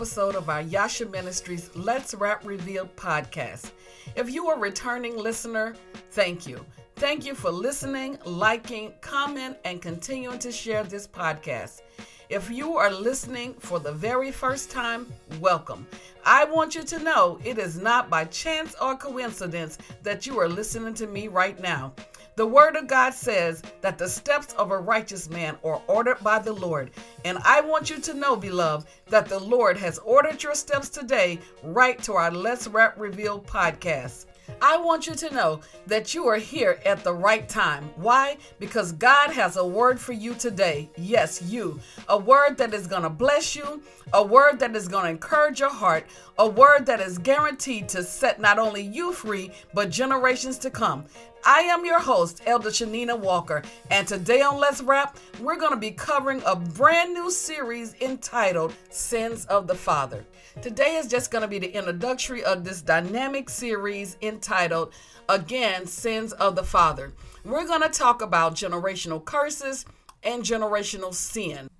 episode of our Yasha Ministries Let's Rap Revealed podcast. If you are a returning listener, thank you. Thank you for listening, liking, comment, and continuing to share this podcast. If you are listening for the very first time, welcome. I want you to know it is not by chance or coincidence that you are listening to me right now. The Word of God says that the steps of a righteous man are ordered by the Lord. And I want you to know, beloved, that the Lord has ordered your steps today right to our Let's Rap Reveal podcast. I want you to know that you are here at the right time. Why? Because God has a word for you today. Yes, you. A word that is going to bless you, a word that is going to encourage your heart, a word that is guaranteed to set not only you free, but generations to come. I am your host, Elder Shanina Walker, and today on Let's Rap, we're going to be covering a brand new series entitled Sins of the Father. Today is just going to be the introductory of this dynamic series entitled, again, Sins of the Father. We're going to talk about generational curses and generational sin.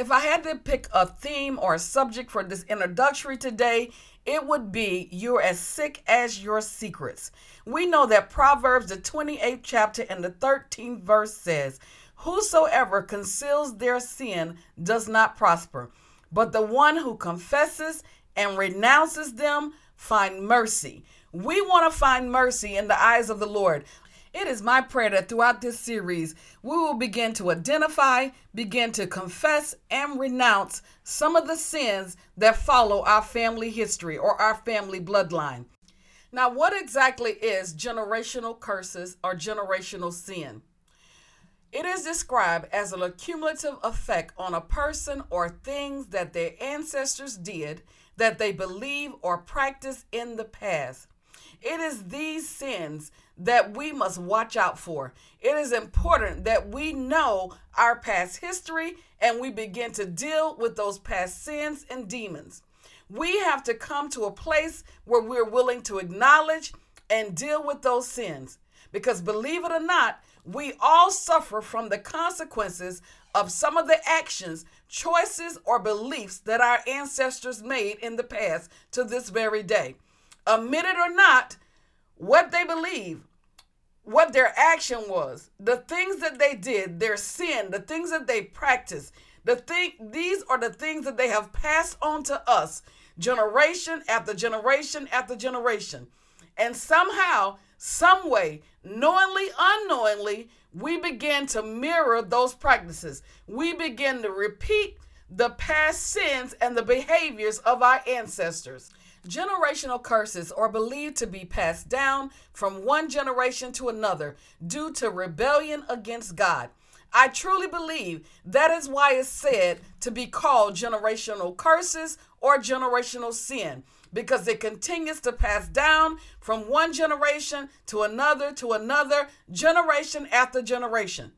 If I had to pick a theme or a subject for this introductory today, it would be You're as sick as your secrets. We know that Proverbs, the 28th chapter and the 13th verse says, Whosoever conceals their sin does not prosper, but the one who confesses and renounces them find mercy. We want to find mercy in the eyes of the Lord. It is my prayer that throughout this series, we will begin to identify, begin to confess, and renounce some of the sins that follow our family history or our family bloodline. Now, what exactly is generational curses or generational sin? It is described as an accumulative effect on a person or things that their ancestors did that they believe or practice in the past. It is these sins that we must watch out for. It is important that we know our past history and we begin to deal with those past sins and demons. We have to come to a place where we're willing to acknowledge and deal with those sins. Because believe it or not, we all suffer from the consequences of some of the actions, choices, or beliefs that our ancestors made in the past to this very day. Admit it or not, what they believe, what their action was, the things that they did, their sin, the things that they practiced, the thing these are the things that they have passed on to us generation after generation after generation. And somehow, some way, knowingly, unknowingly, we begin to mirror those practices. We begin to repeat the past sins and the behaviors of our ancestors. Generational curses are believed to be passed down from one generation to another due to rebellion against God. I truly believe that is why it's said to be called generational curses or generational sin because it continues to pass down from one generation to another to another, generation after generation.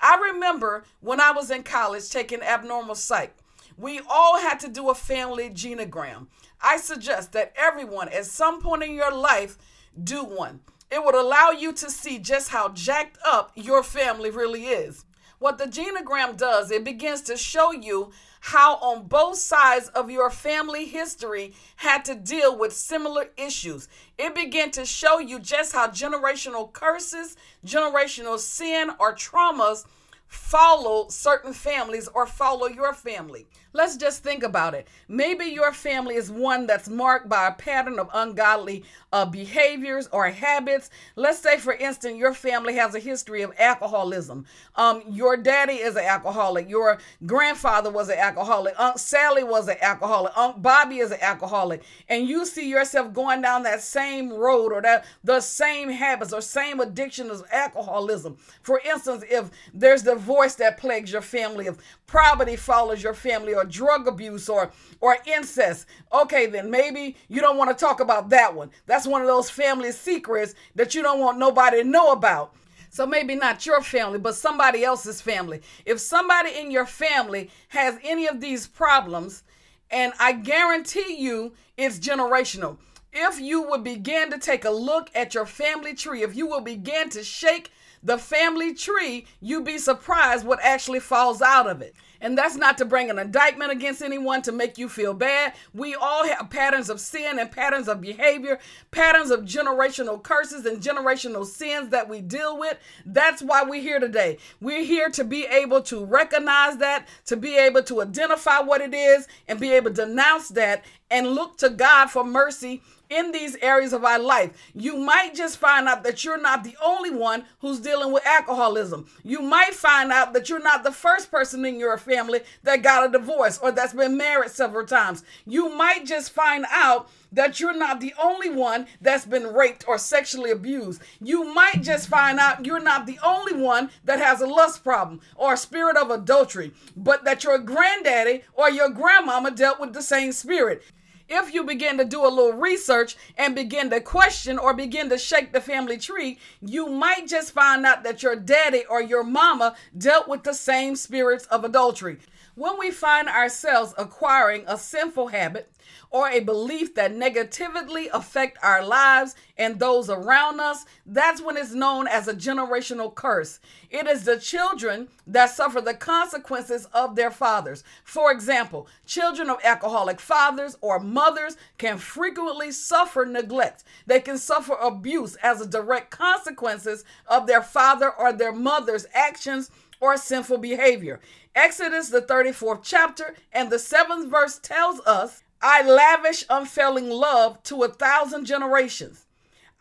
I remember when I was in college taking abnormal psych, we all had to do a family genogram. I suggest that everyone at some point in your life do one. It would allow you to see just how jacked up your family really is. What the genogram does, it begins to show you how on both sides of your family history had to deal with similar issues. It began to show you just how generational curses, generational sin, or traumas follow certain families or follow your family. Let's just think about it. Maybe your family is one that's marked by a pattern of ungodly uh, behaviors or habits. Let's say, for instance, your family has a history of alcoholism. Um, your daddy is an alcoholic. Your grandfather was an alcoholic. Aunt Sally was an alcoholic. Aunt Bobby is an alcoholic. And you see yourself going down that same road or that the same habits or same addiction as alcoholism. For instance, if there's divorce that plagues your family, if poverty follows your family, or drug abuse or or incest. Okay, then maybe you don't want to talk about that one. That's one of those family secrets that you don't want nobody to know about. So maybe not your family, but somebody else's family. If somebody in your family has any of these problems, and I guarantee you it's generational. If you would begin to take a look at your family tree, if you will begin to shake the family tree, you'd be surprised what actually falls out of it. And that's not to bring an indictment against anyone to make you feel bad. We all have patterns of sin and patterns of behavior, patterns of generational curses and generational sins that we deal with. That's why we're here today. We're here to be able to recognize that, to be able to identify what it is, and be able to denounce that and look to God for mercy in these areas of our life. You might just find out that you're not the only one who's dealing with alcoholism. You might find out that you're not the first person in your family that got a divorce or that's been married several times. You might just find out that you're not the only one that's been raped or sexually abused. You might just find out you're not the only one that has a lust problem or a spirit of adultery, but that your granddaddy or your grandmama dealt with the same spirit if you begin to do a little research and begin to question or begin to shake the family tree, you might just find out that your daddy or your mama dealt with the same spirits of adultery. When we find ourselves acquiring a sinful habit, or a belief that negatively affect our lives and those around us, that's when it's known as a generational curse. It is the children that suffer the consequences of their fathers. For example, children of alcoholic fathers or mothers can frequently suffer neglect. They can suffer abuse as a direct consequences of their father or their mother's actions or sinful behavior. Exodus, the 34th chapter, and the 7th verse tells us I lavish unfailing love to a thousand generations.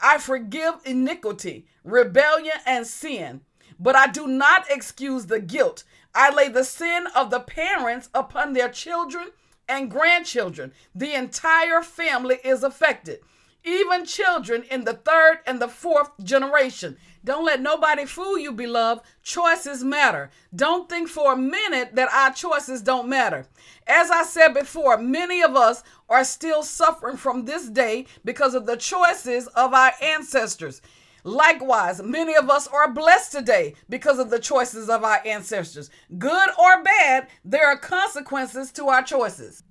I forgive iniquity, rebellion, and sin, but I do not excuse the guilt. I lay the sin of the parents upon their children and grandchildren. The entire family is affected, even children in the third and the fourth generation. Don't let nobody fool you, beloved. Choices matter. Don't think for a minute that our choices don't matter. As I said before, many of us are still suffering from this day because of the choices of our ancestors. Likewise, many of us are blessed today because of the choices of our ancestors. Good or bad, there are consequences to our choices.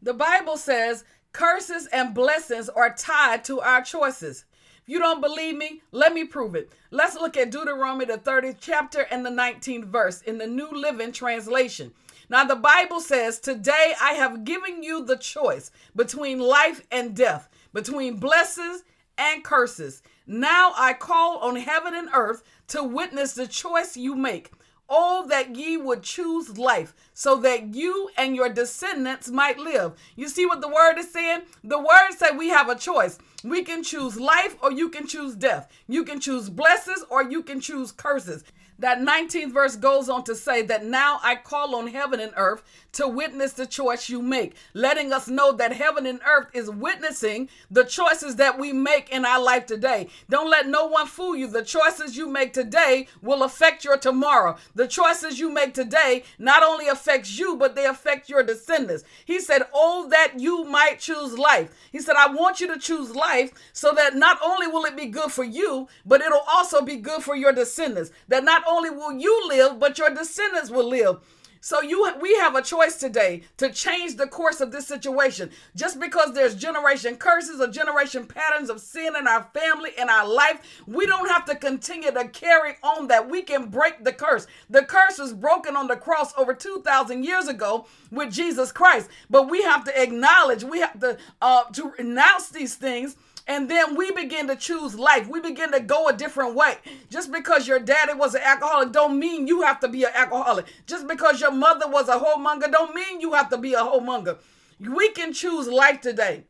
The Bible says curses and blessings are tied to our choices If you don't believe me? Let me prove it. Let's look at Deuteronomy, the 30th chapter and the 19th verse in the New Living Translation. Now, the Bible says, Today I have given you the choice between life and death, between blessings and curses. Now I call on heaven and earth to witness the choice you make. Oh, that ye would choose life so that you and your descendants might live. You see what the word is saying? The word said we have a choice. We can choose life or you can choose death. You can choose blessings or you can choose curses. That 19th verse goes on to say that now I call on heaven and earth to witness the choice you make, letting us know that heaven and earth is witnessing the choices that we make in our life today. Don't let no one fool you. The choices you make today will affect your tomorrow. The choices you make today not only affects you, but they affect your descendants. He said, "Oh that you might choose life." He said, "I want you to choose life so that not only will it be good for you, but it'll also be good for your descendants. That not only will you live, but your descendants will live. So you we have a choice today to change the course of this situation. Just because there's generation curses or generation patterns of sin in our family in our life, we don't have to continue to carry on that. We can break the curse. The curse was broken on the cross over 2000 years ago with Jesus Christ. But we have to acknowledge, we have to uh to renounce these things and then we begin to choose life. We begin to go a different way. Just because your daddy was an alcoholic don't mean you have to be an alcoholic. Just because your mother was a whoremonger don't mean you have to be a whoremonger. We can choose life today.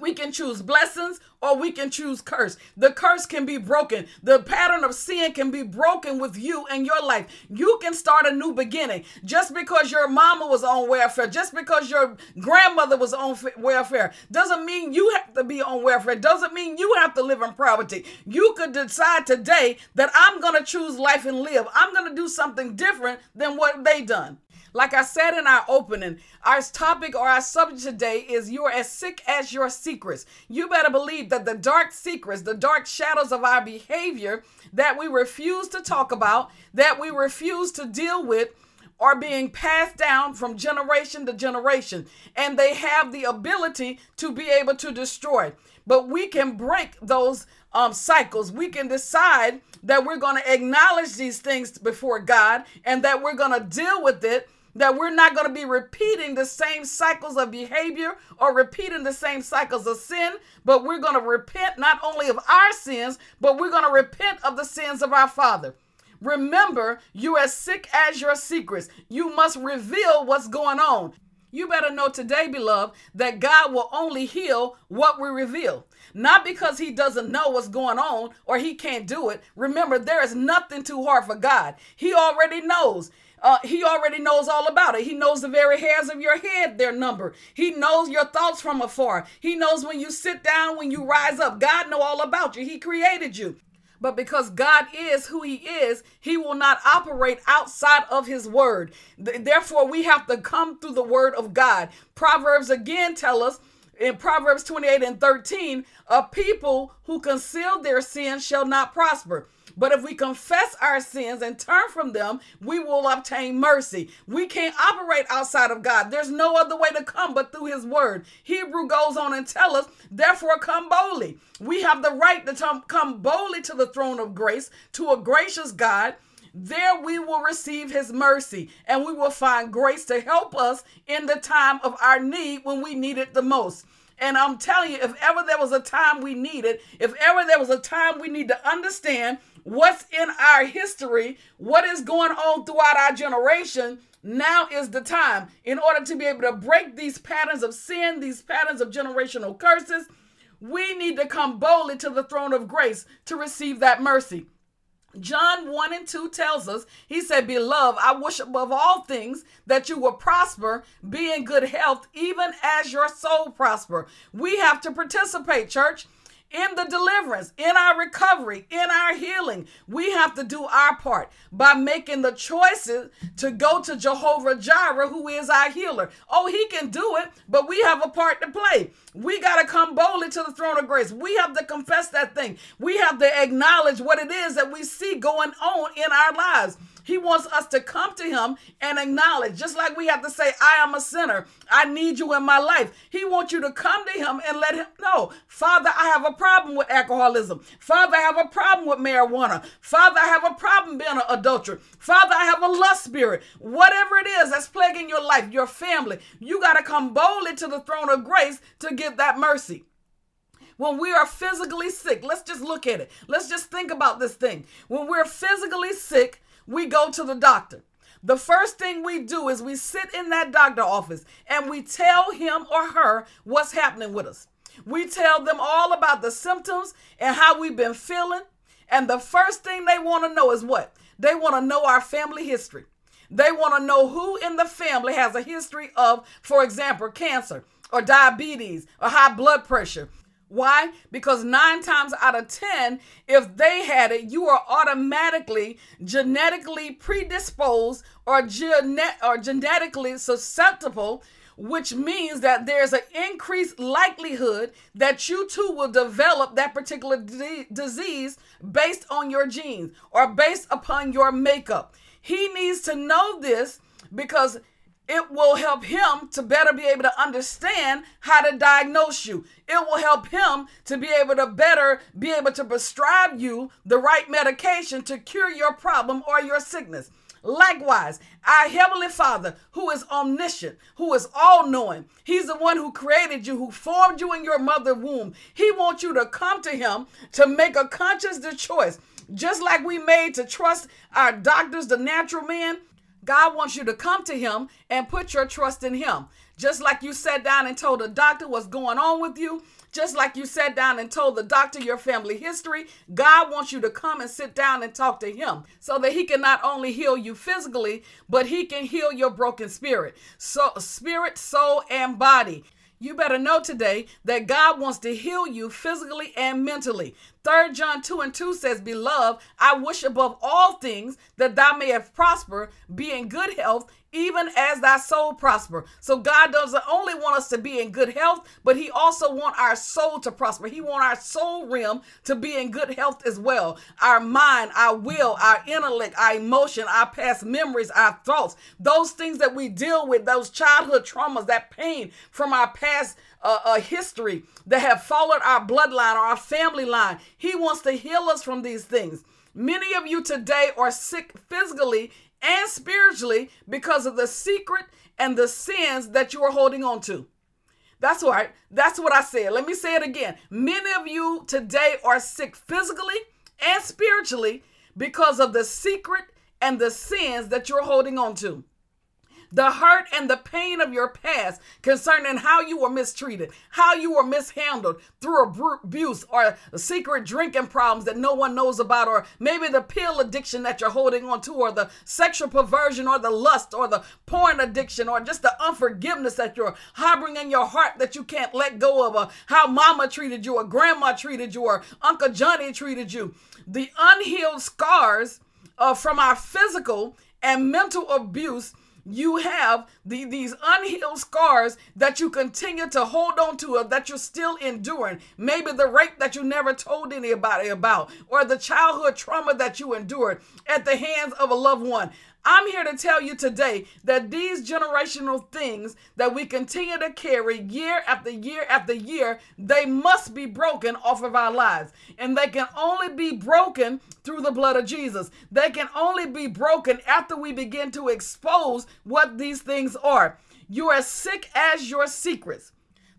We can choose blessings or we can choose curse. The curse can be broken. The pattern of sin can be broken with you and your life. You can start a new beginning. Just because your mama was on welfare, just because your grandmother was on welfare, doesn't mean you have to be on welfare. Doesn't mean you have to live in poverty. You could decide today that I'm going to choose life and live. I'm going to do something different than what they done. Like I said in our opening, our topic or our subject today is you're as sick as your secrets. You better believe that the dark secrets, the dark shadows of our behavior that we refuse to talk about, that we refuse to deal with, are being passed down from generation to generation, and they have the ability to be able to destroy. But we can break those um, cycles. We can decide that we're going to acknowledge these things before God and that we're going to deal with it that we're not going to be repeating the same cycles of behavior or repeating the same cycles of sin, but we're going to repent not only of our sins, but we're going to repent of the sins of our Father. Remember, you're as sick as your secrets. You must reveal what's going on. You better know today, beloved, that God will only heal what we reveal. Not because he doesn't know what's going on or he can't do it. Remember, there is nothing too hard for God. He already knows. Uh, he already knows all about it. He knows the very hairs of your head, their number. He knows your thoughts from afar. He knows when you sit down, when you rise up. God know all about you. He created you. But because God is who He is, He will not operate outside of His word. Therefore, we have to come through the word of God. Proverbs again tell us in Proverbs 28 and 13, a people who conceal their sins shall not prosper. But if we confess our sins and turn from them, we will obtain mercy. We can't operate outside of God. There's no other way to come but through his word. Hebrew goes on and tell us, therefore come boldly. We have the right to come boldly to the throne of grace, to a gracious God. There we will receive his mercy and we will find grace to help us in the time of our need when we need it the most. And I'm telling you, if ever there was a time we needed, if ever there was a time we need to understand what's in our history, what is going on throughout our generation, now is the time in order to be able to break these patterns of sin, these patterns of generational curses. We need to come boldly to the throne of grace to receive that mercy. John 1 and 2 tells us, he said, Beloved, I wish above all things that you will prosper, be in good health, even as your soul prosper. We have to participate, church in the deliverance, in our recovery, in our healing. We have to do our part by making the choices to go to Jehovah Jireh, who is our healer. Oh, he can do it, but we have a part to play. We got to come boldly to the throne of grace. We have to confess that thing. We have to acknowledge what it is that we see going on in our lives. He wants us to come to him and acknowledge, just like we have to say, I am a sinner. I need you in my life. He wants you to come to him and let him know, Father, I have a problem with alcoholism. Father, I have a problem with marijuana. Father, I have a problem being an adulterer. Father, I have a lust spirit. Whatever it is that's plaguing your life, your family, you got to come boldly to the throne of grace to get that mercy when we are physically sick, let's just look at it. Let's just think about this thing. When we're physically sick, we go to the doctor. The first thing we do is we sit in that doctor office and we tell him or her what's happening with us. We tell them all about the symptoms and how we've been feeling. And the first thing they want to know is what? They want to know our family history. They want to know who in the family has a history of, for example, cancer or diabetes or high blood pressure why? Because nine times out of 10, if they had it, you are automatically genetically predisposed or, gene- or genetically susceptible, which means that there's an increased likelihood that you too will develop that particular d- disease based on your genes or based upon your makeup. He needs to know this because it will help him to better be able to understand how to diagnose you. It will help him to be able to better be able to prescribe you the right medication to cure your problem or your sickness. Likewise, our Heavenly Father, who is omniscient, who is all knowing, He's the one who created you, who formed you in your mother womb. He wants you to come to Him to make a conscious choice. Just like we made to trust our doctors, the natural man, God wants you to come to Him and put your trust in Him. Just like you sat down and told the doctor what's going on with you, just like you sat down and told the doctor your family history, God wants you to come and sit down and talk to Him so that He can not only heal you physically, but He can heal your broken spirit. So, spirit, soul, and body. You better know today that God wants to heal you physically and mentally. 3 John 2 and 2 says, Beloved, I wish above all things that thou mayest prosper, be in good health, even as thy soul prosper. So God doesn't only want us to be in good health, but he also want our soul to prosper. He want our soul realm to be in good health as well. Our mind, our will, our intellect, our emotion, our past memories, our thoughts, those things that we deal with, those childhood traumas, that pain from our past uh, uh, history that have followed our bloodline or our family line. He wants to heal us from these things. Many of you today are sick physically and spiritually because of the secret and the sins that you are holding on to. That's right. That's what I said. Let me say it again. Many of you today are sick physically and spiritually because of the secret and the sins that you're holding on to the hurt and the pain of your past concerning how you were mistreated, how you were mishandled through abuse or secret drinking problems that no one knows about, or maybe the pill addiction that you're holding on to, or the sexual perversion, or the lust, or the porn addiction, or just the unforgiveness that you're harboring in your heart that you can't let go of, or how mama treated you, or grandma treated you, or Uncle Johnny treated you. The unhealed scars uh, from our physical and mental abuse you have the, these unhealed scars that you continue to hold on to or that you're still enduring. Maybe the rape that you never told anybody about, or the childhood trauma that you endured at the hands of a loved one. I'm here to tell you today that these generational things that we continue to carry year after year after year, they must be broken off of our lives. And they can only be broken through the blood of Jesus. They can only be broken after we begin to expose what these things are. You are sick as your secrets.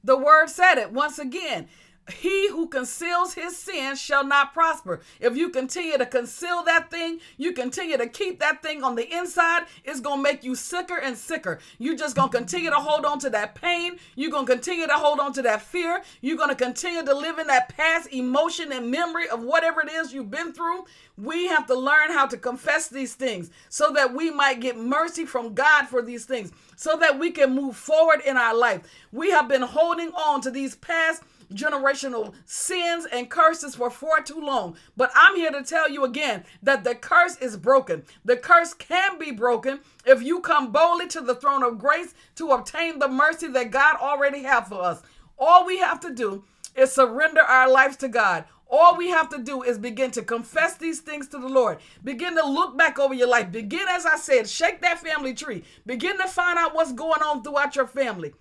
The word said it once again he who conceals his sin shall not prosper. If you continue to conceal that thing, you continue to keep that thing on the inside, it's going to make you sicker and sicker. You're just going to continue to hold on to that pain. You're going to continue to hold on to that fear. You're going to continue to live in that past emotion and memory of whatever it is you've been through. We have to learn how to confess these things so that we might get mercy from God for these things, so that we can move forward in our life. We have been holding on to these past generational sins and curses for far too long. But I'm here to tell you again that the curse is broken. The curse can be broken if you come boldly to the throne of grace to obtain the mercy that God already has for us. All we have to do is surrender our lives to God. All we have to do is begin to confess these things to the Lord. Begin to look back over your life. Begin, as I said, shake that family tree. Begin to find out what's going on throughout your family.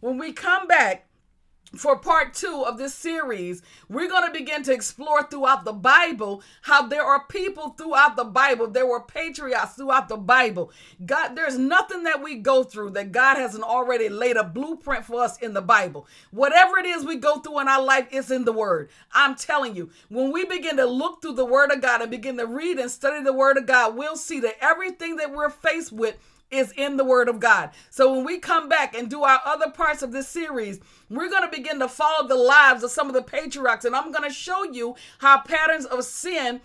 When we come back, for part two of this series, we're going to begin to explore throughout the Bible how there are people throughout the Bible. There were patriots throughout the Bible. God, there's nothing that we go through that God hasn't already laid a blueprint for us in the Bible. Whatever it is we go through in our life, it's in the Word. I'm telling you, when we begin to look through the Word of God and begin to read and study the Word of God, we'll see that everything that we're faced with is in the Word of God. So when we come back and do our other parts of this series, we're going to begin to follow the lives of some of the patriarchs, and I'm going to show you how patterns of sin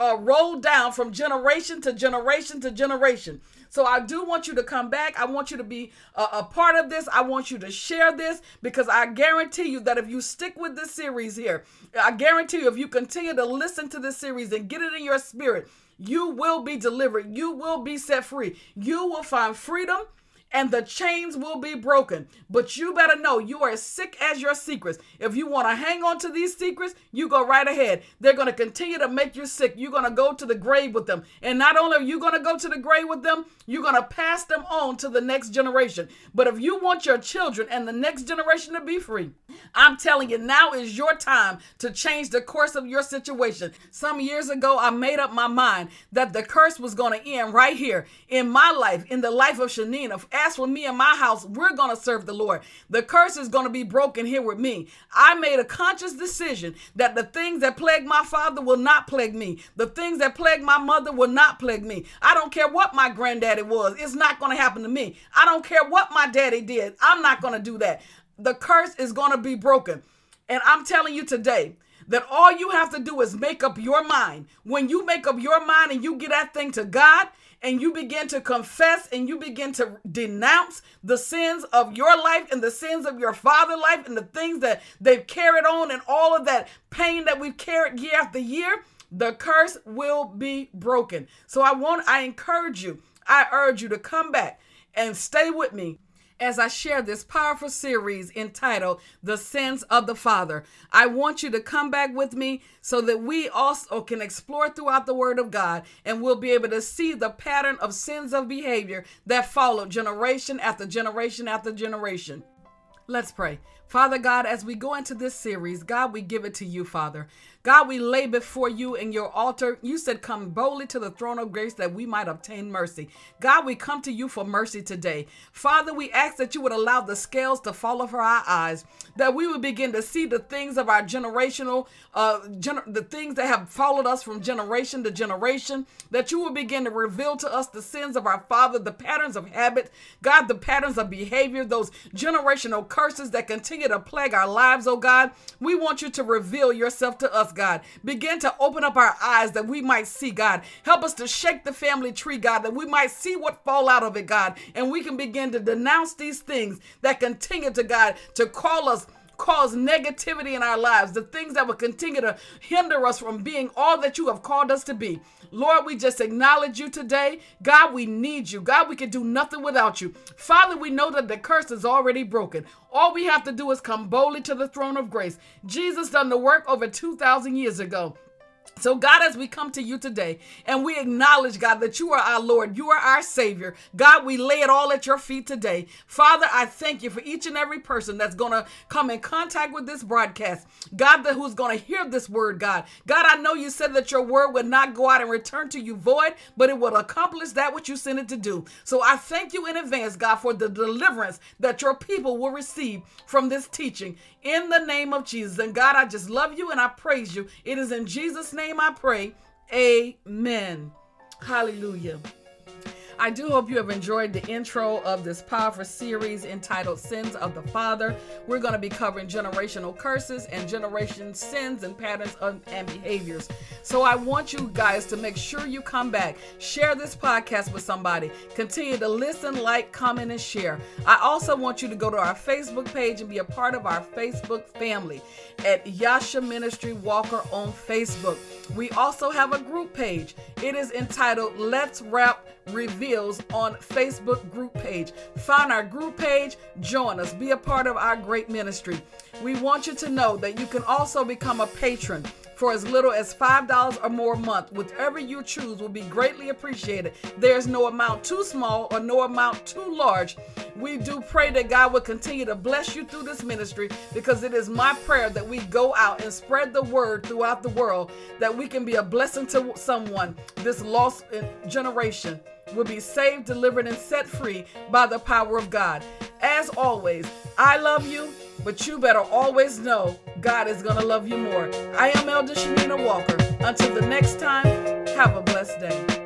uh, roll down from generation to generation to generation. So I do want you to come back. I want you to be a, a, part of this. I want you to share this because I guarantee you that if you stick with this series here, I guarantee you if you continue to listen to this series and get it in your spirit, you will be delivered. You will be set free. You will find freedom and the chains will be broken. But you better know you are as sick as your secrets. If you want to hang on to these secrets, you go right ahead. They're going to continue to make you sick. You're going to go to the grave with them. And not only are you going to go to the grave with them, you're going to pass them on to the next generation. But if you want your children and the next generation to be free, I'm telling you, now is your time to change the course of your situation. Some years ago, I made up my mind that the curse was going to end right here in my life, in the life of Shanina. As for me and my house, we're going to serve the Lord. The curse is going to be broken here with me. I made a conscious decision that the things that plague my father will not plague me. The things that plague my mother will not plague me. I don't care what my granddaddy was. It's not going to happen to me. I don't care what my daddy did. I'm not going to do that the curse is going to be broken. And I'm telling you today that all you have to do is make up your mind. When you make up your mind and you get that thing to God and you begin to confess and you begin to denounce the sins of your life and the sins of your father life and the things that they've carried on and all of that pain that we've carried year after year, the curse will be broken. So I want I encourage you, I urge you to come back and stay with me as I share this powerful series entitled The Sins of the Father. I want you to come back with me so that we also can explore throughout the Word of God and we'll be able to see the pattern of sins of behavior that follow generation after generation after generation. Let's pray. Father God, as we go into this series, God, we give it to you, Father. God, we lay before you in your altar. You said, Come boldly to the throne of grace that we might obtain mercy. God, we come to you for mercy today. Father, we ask that you would allow the scales to fall off our eyes, that we would begin to see the things of our generational, uh, gener- the things that have followed us from generation to generation, that you will begin to reveal to us the sins of our father, the patterns of habit, God, the patterns of behavior, those generational curses that continue to plague our lives, oh God. We want you to reveal yourself to us, God. Begin to open up our eyes that we might see, God. Help us to shake the family tree, God, that we might see what fall out of it, God, and we can begin to denounce these things that continue to, God, to call us cause negativity in our lives, the things that will continue to hinder us from being all that you have called us to be. Lord, we just acknowledge you today. God, we need you. God, we can do nothing without you. Father, we know that the curse is already broken. All we have to do is come boldly to the throne of grace. Jesus done the work over 2,000 years ago. So, God, as we come to you today and we acknowledge, God, that you are our Lord, you are our Savior. God, we lay it all at your feet today. Father, I thank you for each and every person that's going to come in contact with this broadcast. God, that who's going to hear this word, God. God, I know you said that your word would not go out and return to you void, but it will accomplish that which you sent it to do. So, I thank you in advance, God, for the deliverance that your people will receive from this teaching in the name of Jesus. And God, I just love you and I praise you. It is in Jesus' name I pray. Amen. Hallelujah. I do hope you have enjoyed the intro of this powerful series entitled Sins of the Father. We're going to be covering generational curses and generation sins and patterns of, and behaviors. So I want you guys to make sure you come back, share this podcast with somebody, continue to listen, like, comment, and share. I also want you to go to our Facebook page and be a part of our Facebook family at Yasha Ministry Walker on Facebook. We also have a group page. It is entitled Let's Rap Reveals on Facebook group page. Find our group page, join us, be a part of our great ministry. We want you to know that you can also become a patron for as little as $5 or more a month. Whatever you choose will be greatly appreciated. There's no amount too small or no amount too large. We do pray that God will continue to bless you through this ministry because it is my prayer that we go out and spread the word throughout the world, that we can be a blessing to someone, this lost uh, generation will be saved, delivered, and set free by the power of God. As always, I love you, but you better always know God is going to love you more. I am Elder Shanina Walker. Until the next time, have a blessed day.